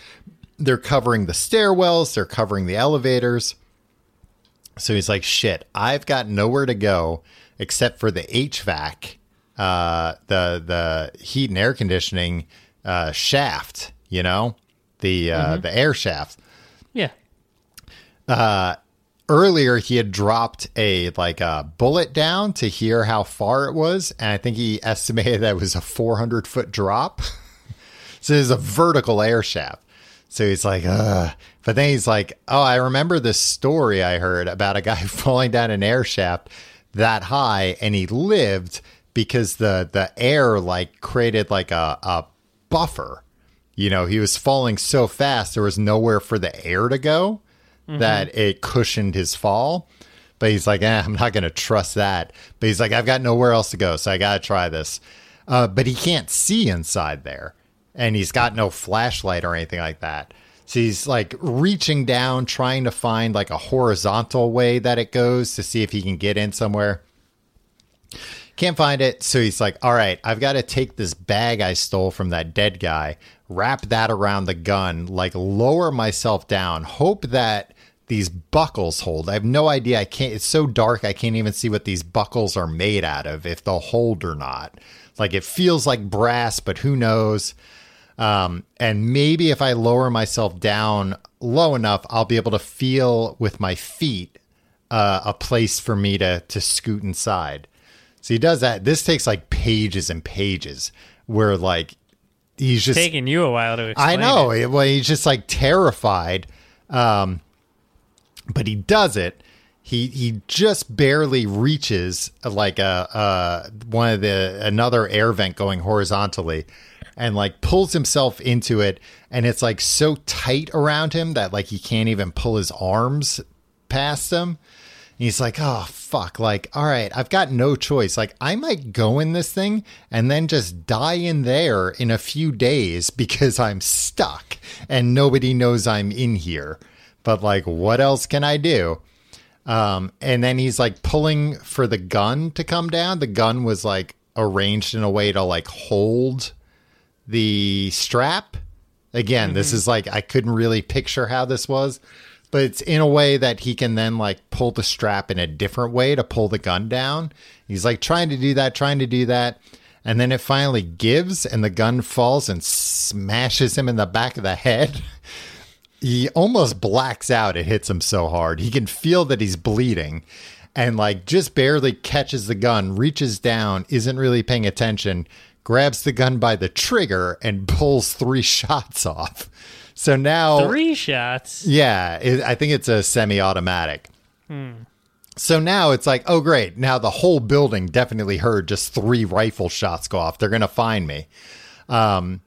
They're covering the stairwells. They're covering the elevators. So he's like, "Shit, I've got nowhere to go except for the HVAC, uh, the the heat and air conditioning uh, shaft. You know, the uh, the air shaft." Yeah. Uh, earlier he had dropped a like a bullet down to hear how far it was and i think he (laughs) estimated that it was a 400 foot drop (laughs) so it's a vertical air shaft So he's like, ugh. But then he's like, oh, I remember this story I heard about a guy (laughs) falling down an air shaft that high and he lived because the the air like created like a, a buffer. You know, he was falling so fast there was nowhere for the air to go that it cushioned his fall. But he's like, eh, I'm not going to trust that. But he's like, I've got nowhere else to go, so I got to try this. Uh, but he can't see inside there, and he's got no flashlight or anything like that. So he's like reaching down, trying to find like a horizontal way that it goes to see if he can get in somewhere. Can't find it. So he's like, all right, I've got to take this bag I stole from that dead guy, wrap that around the gun, like lower myself down, hope that these buckles hold. I have no idea. I can't, it's so dark, I can't even see what these buckles are made out of, if they'll hold or not. Like it feels like brass, but who knows? Um, and maybe if I lower myself down low enough, I'll be able to feel with my feet uh, a place for me to to scoot inside. So he does that. This takes like pages and pages, where like he's just Taking you a while to explain. I know. it. Well, he's just like terrified. Um, but he does it. He he just barely reaches like a uh one of the another air vent going horizontally and like pulls himself into it and it's like so tight around him that like he can't even pull his arms past him. And he's like, oh, fuck. Like, all right, I've got no choice. Like, I might go in this thing and then just die in there in a few days because I'm stuck and nobody knows I'm in here. But, like, what else can I do? Um, and then he's like pulling for the gun to come down. The gun was like arranged in a way to like hold the strap. Again, this mm-hmm. is like I couldn't really picture how this was, but it's in a way that he can then like pull the strap in a different way to pull the gun down. He's like trying to do that, trying to do that. And then it finally gives and the gun falls and smashes him in the back of the head. (laughs) he almost blacks out. It hits him so hard. He can feel that he's bleeding and like just barely catches the gun, reaches down, isn't really paying attention, grabs the gun by the trigger and pulls three (laughs) shots off. So now Three shots. yeah, it, I think it's a semi-automatic. So now it's like, oh great, now the whole building definitely heard just three rifle shots go off. They're gonna find me. Um,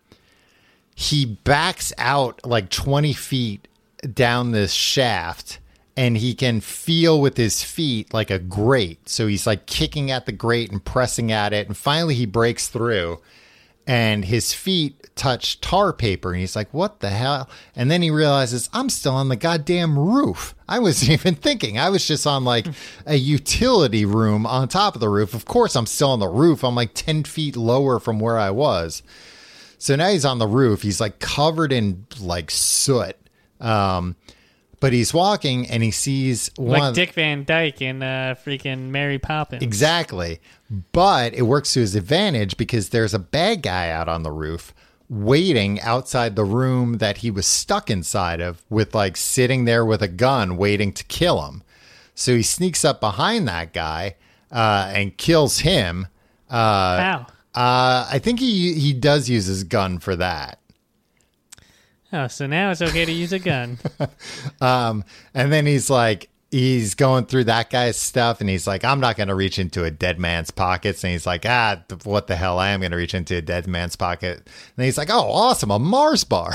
he backs out like twenty feet down this shaft, and he can feel with his feet like a grate. So he's like kicking at the grate and pressing at it, and finally he breaks through and his feet touch tar paper. And he's like what the hell? And then he realizes i'm still on the goddamn roof. I wasn't (laughs) even thinking. I was just on like a utility room on top of the roof. Of course i'm still on the roof. I'm like 10 feet lower from where i was. So now he's on the roof. He's like covered in like soot. Um but he's walking and he sees one Like Dick Van Dyke in uh, freaking Mary Poppins. Exactly. But it works to his advantage because there's a bad guy out on the roof waiting outside the room that he was stuck inside of with like sitting there with a gun waiting to kill him. So he sneaks up behind that guy uh, and kills him. Uh, How? uh, I think he he does use his gun for that. Oh, so now it's okay to use a gun. (laughs) Um, and then he's like, he's going through that guy's stuff, and he's like, I'm not going to reach into a dead man's pockets. And he's like, ah, th- what the hell? I am going to reach into a dead man's pocket. And he's like, oh, awesome, a Mars bar.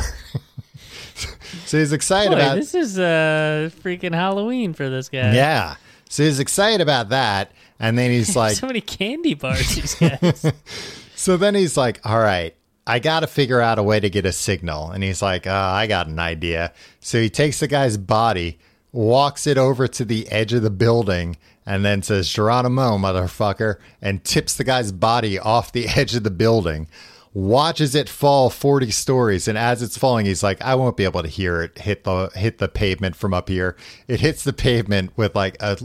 (laughs) so he's excited Boy, about this is uh, freaking Halloween for this guy. yeah. So he's excited about that, and then he's (laughs) like, so many candy bars, these guys. So then he's like, all right, I got to figure out a way to get a signal. And he's like, oh, I got an idea. So he takes the guy's body, walks it over to the edge of the building, and then says, Geronimo, motherfucker, and tips the guy's body off the (laughs) edge of the building. Watches it fall 40 stories, and as it's falling, he's like, I won't be able to hear it hit the hit the pavement from up here. It hits the pavement with like a,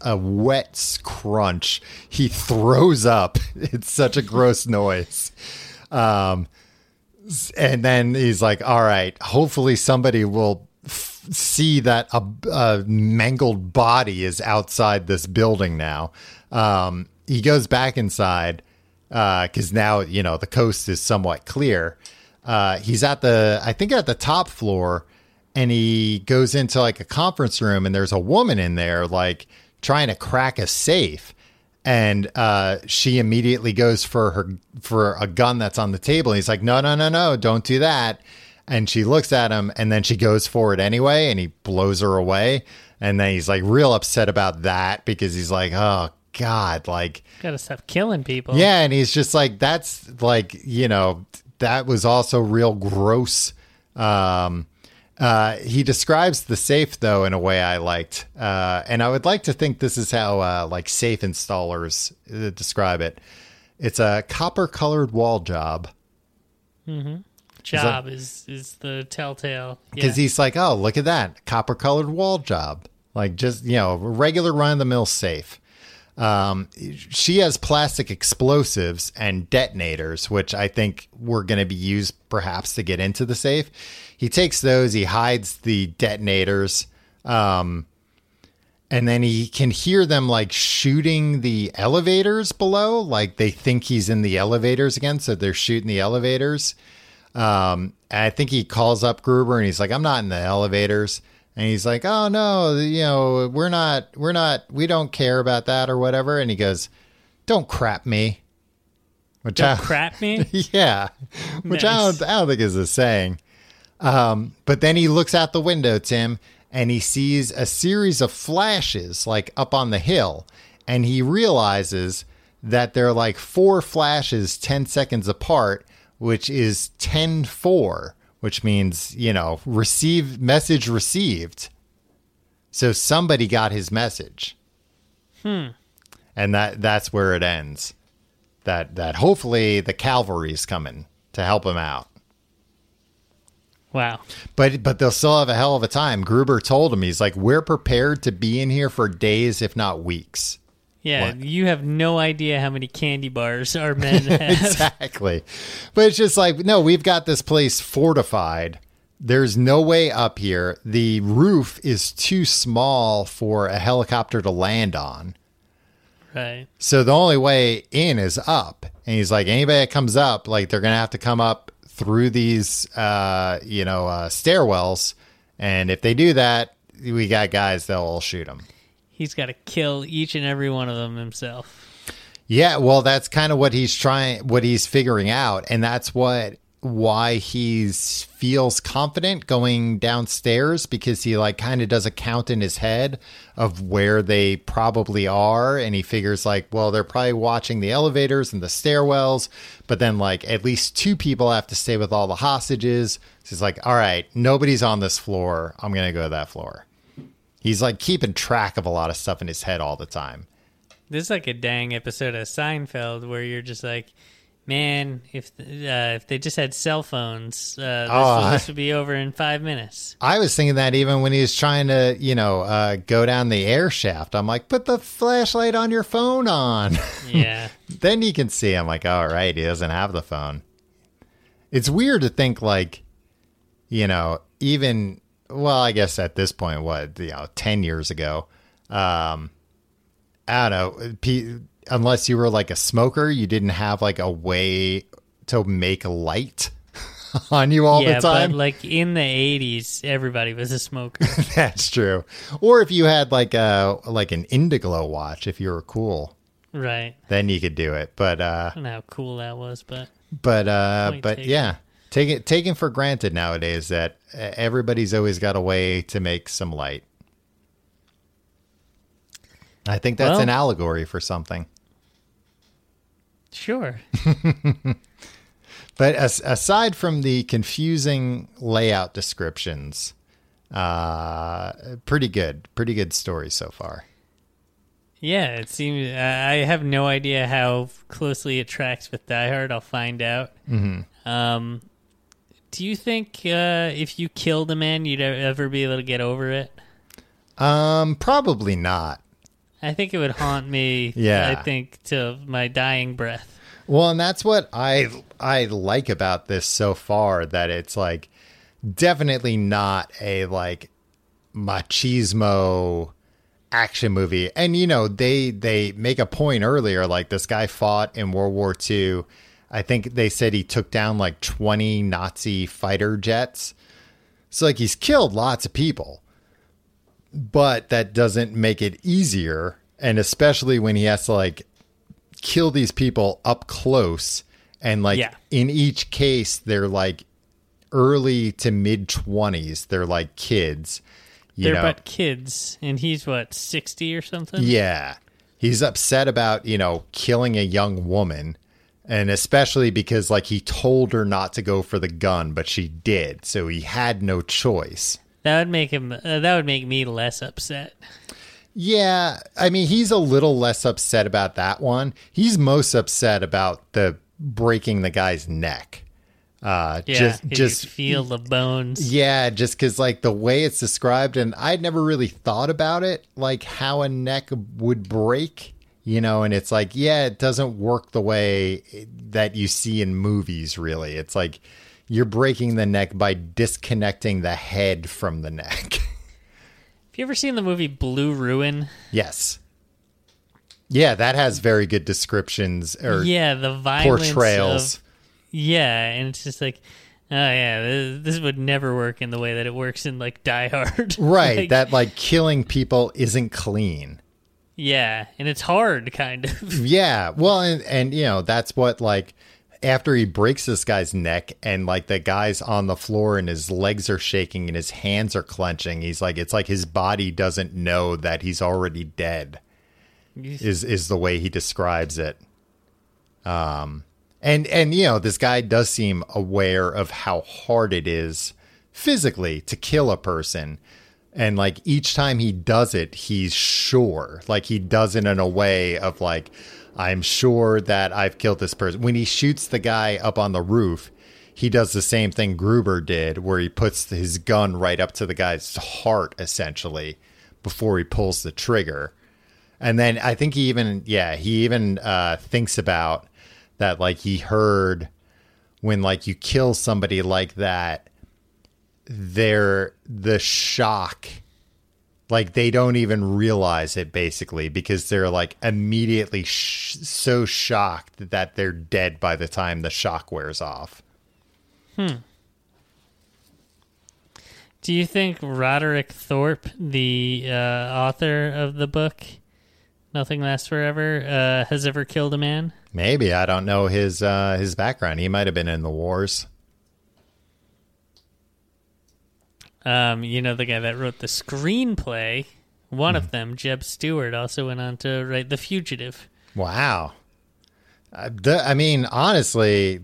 a wet crunch. He throws up. (laughs) It's such a gross noise. Um, and then he's like, "All right, hopefully somebody will f- see that a, a mangled body is outside this building now." Um, he goes back inside because now you know the coast is somewhat clear. uh, he's at the I think at the top floor, and he goes into like a conference room, and there's a woman in there like trying to crack a safe, and uh, she immediately goes for her for a gun that's on the table. And he's like, no, no, no, no, don't do that. And she looks at him, and then she goes for it anyway, and he blows her away. And then he's like real upset about that because he's like, oh God, like Gotta stop killing people. yeah, and he's just like, that's like, you know, that was also real gross. Um, uh, he describes the safe though in a way I liked, uh, and I would like to think this is how uh, like safe installers uh, describe it. It's a copper-colored wall job Mm-hmm. Job is is the telltale. because Yeah. he's like, oh, look at that copper-colored wall job, like just you know, regular run-of-the-mill safe. Um, she has plastic explosives and detonators, which I think were going to be used perhaps to get into the safe. He takes those, he hides the detonators, um, and then he can hear them like shooting the elevators below. Like they think he's in the elevators again, so they're shooting the elevators. Um, I think he calls up Gruber and he's like, I'm not in the elevators. And he's like, Oh no, you know, we're not, we're not, we don't care about that or whatever. And he goes, Don't crap me. Which Don't I, (laughs) crap me. yeah, which I don't, I don't think is a saying. Um, but then he looks out the window, Tim, and he sees a series of flashes like up on the hill, and he realizes that they're like four flashes 10 seconds apart, which is 10 4, which means, you know, receive message received. So somebody got his message. Hmm. And that that's where it ends. That that hopefully the cavalry's coming to help him out. Wow. But but they'll still have a hell of a time. Gruber told him he's like, we're prepared to be in here for days, if not weeks. Yeah, you have no idea how many candy bars our (laughs) men have. exactly. But it's just like, no, we've got this place fortified. There's no way up here. The roof is too small for a helicopter to land on. right. So the only way in is up. And he's like, anybody that comes up, like they're gonna have to come up through these uh, you know, uh, stairwells. And if they do that, we got guys that'll shoot them. He's got to kill each and every one of them himself. Yeah, well, that's kind of what he's trying, what he's figuring out, and that's what why he's feels confident going downstairs because he like kind of does a count in his head of where they probably are, and he figures like, well, they're probably watching the elevators and the stairwells, but then like at least two people have to stay with all the hostages. So he's like, all right, nobody's on this floor. I'm gonna go to that floor. He's like keeping track of a lot of stuff in his head all the time. This is like a dang episode of Seinfeld where you're just like, man, if uh, if they just had cell phones, uh, this, Oh, this would be over in five minutes. I was thinking that even when he was trying to, you know, uh, go down the air shaft, I'm like, put the flashlight on your phone on. (laughs) Yeah. then you can see. I'm like, all right, he doesn't have the phone. It's weird to think like, you know, even well, I guess at this point, what you know, ten years ago, um, I don't know. P- unless you were like a smoker, you didn't have like a way to make light (laughs) on you all yeah, the time. but like in the 80s, everybody was a smoker. (laughs) That's true. Or if you had like a like an Indiglo watch, if you were cool, right. then you could do it. But uh, I don't know how cool that was, but but uh, but taken. yeah, take it taken for granted nowadays that everybody's always got a way to make some light. I think that's Well- an allegory for something. sure. (laughs) But as, aside from the confusing layout descriptions, uh, pretty good, pretty good story so far. Yeah, it seems. I I have no idea how closely it tracks with Die Hard. I'll find out. Mm-hmm. Um, do you think uh, if you killed a man, you'd ever be able to get over it? Um, probably not. I think it would haunt me. Yeah. I think to my dying breath. Well, and that's what I I like about this so far that it's like definitely not a like machismo action movie. And you know, they they make a point earlier like this guy fought in World War II I think they said he took down like 20 Nazi fighter jets. So like he's killed lots of people. But that doesn't make it easier and especially when he has to like kill these people up close and like Yeah. in each case they're like early to mid 20s. They're like kids. You They're know? but kids, and he's what sixty or something. Yeah. He's upset about, you know, killing a young woman. And especially because, like, he told her not to go for the gun, but she did. So he had no choice. That would make him. Uh, that would make me less upset. Yeah. I mean, he's a little less upset about that one. He's most upset about the breaking the guy's neck. Uh, Yeah, just, just feel the bones. Yeah, just because like the way it's described, and I'd never really thought about it, like how a neck would break, you know. And it's like, yeah, it doesn't work the way that you see in movies. Really, it's like you're breaking the neck by disconnecting the head from the neck. (laughs) Have you ever seen the movie Blue Ruin? yes. Yeah, that has very good descriptions or Yeah, the violence portrayals. Of, yeah, and it's just like, oh yeah, this, this would never work in the way that it works in like Die Hard. (laughs) right, Like, that like killing people isn't clean. Yeah, and it's hard, (laughs) kind of. Yeah, well, and and you know that's what like after he breaks this guy's neck and like the guy's on the floor and his legs are shaking and his hands are clenching. He's like it's like his body doesn't know that he's already dead. Is is the way he describes it. Um, and and you know this guy does seem aware of how hard it is physically to kill a person. And like each time he does it, he's sure. Like he does it in a way of like, I'm sure that I've killed this person. When he shoots the guy up on the roof, he does the same thing Gruber did, where he puts his gun right up to the guy's heart, essentially, before he pulls the trigger. And then I think he even, yeah, he even uh, thinks about that, like he heard when like you kill somebody like that, they're the shock. Like they don't even realize it basically because they're like immediately sh- so shocked that they're dead by the time the shock wears off. Hmm. Do you think Roderick Thorp, the uh, author of the book Nothing Lasts Forever, uh, has ever killed a man? maybe. I don't know his uh his background. He might have been in the wars Um, you know, the guy that wrote the screenplay, one of them, Jeb Stuart, also went on to write The Fugitive. wow uh, the, i mean honestly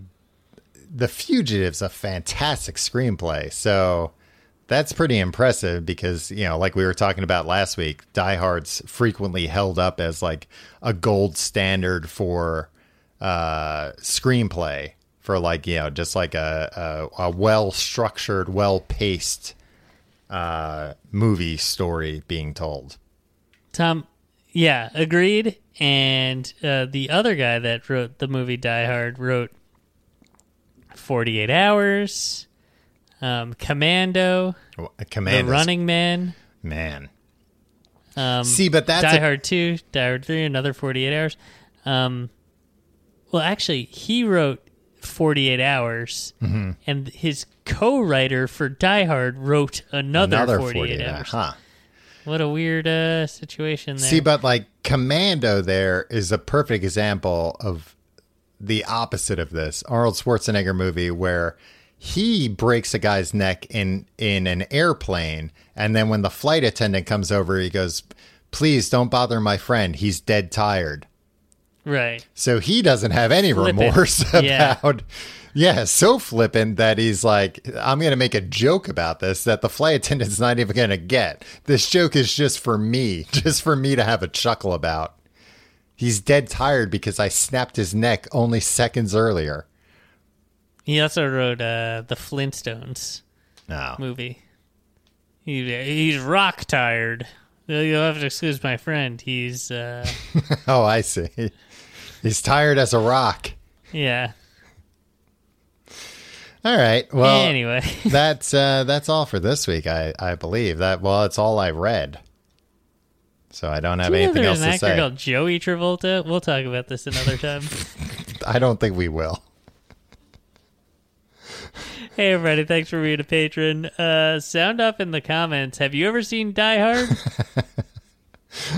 the fugitive's a fantastic screenplay so that's pretty impressive because you know like we were talking about last week die hard's frequently held up as like a gold standard for uh screenplay for like you know just like a a, a well structured well paced uh movie story being told Tom, yeah, agreed. And uh, the other guy that wrote the movie Die Hard wrote 48 Hours, um, Commando, command The Running Man, man um, see but that's Die a- Hard 2, Die Hard 3, another 48 Hours. Um, well, actually, he wrote 48 Hours, Mm-hmm. and his co writer for Die Hard wrote another, another 48, 48 Hours. huh What a weird uh, situation there. See, but like Commando, there is a perfect example of the opposite of this Arnold Schwarzenegger movie where he breaks a guy's neck in in an airplane, and then when the flight attendant comes over, he goes, "Please don't bother my friend. He's dead tired." Right. So he doesn't have any Flippant. remorse (laughs) Yeah. about. Yeah, so flippant that he's like, I'm going to make a joke about this that the flight attendant's not even going to get. This joke is just for me, (laughs) just for me to have a chuckle about. He's dead tired because I snapped his neck only seconds earlier. He also wrote uh, the Flintstones No. movie. He, he's rock tired. You'll have to excuse my friend. He's uh, (laughs) Oh, I see. He's tired as a rock. yeah. All right. Well, anyway, (laughs) that's uh, that's all for this week. I I believe that. Well, it's all I read. So I don't have Do you know anything else an to actor say. called Joey Travolta. We'll talk about this another time. (laughs) (laughs) I don't think we will. Hey, everybody. Thanks for being a patron. Uh, sound up in the comments. Have you ever seen Die Hard?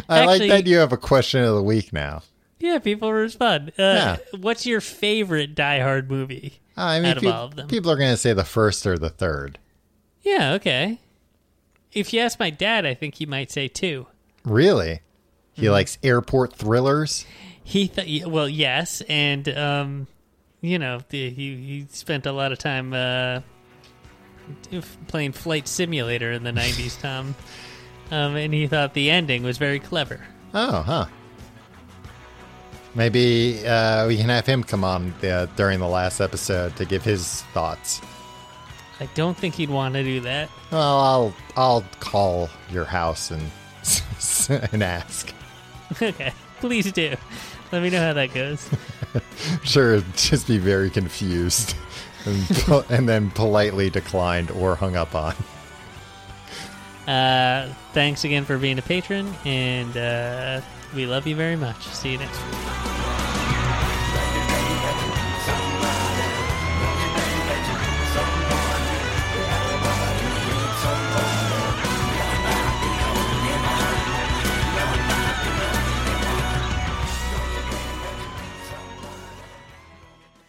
I Actually- like that you have a question of the week now. Yeah, people respond. Uh, Yeah. What's your favorite Die Hard movie? I mean, Out of peop- all of them. people are going to say the first or the third. Yeah, okay. If you ask my dad, I think he might say two. Really? He Mm-hmm. likes airport thrillers. He th- well, yes, and um, you know, the, he he spent a lot of time uh, playing flight simulator in the '90s, Tom. (laughs) Um, and he thought the ending was very clever. Oh, huh. Maybe uh, we can have him come on uh, during the last episode to give his thoughts. I don't think he'd want to do that. Well, I'll I'll call your house and (laughs) and ask. okay, please do. Let me know how that goes. (laughs) Sure, just be very confused, (laughs) and, and then politely declined or hung up on. Uh, thanks again for being a patron, and uh, we love you very much. See you next week.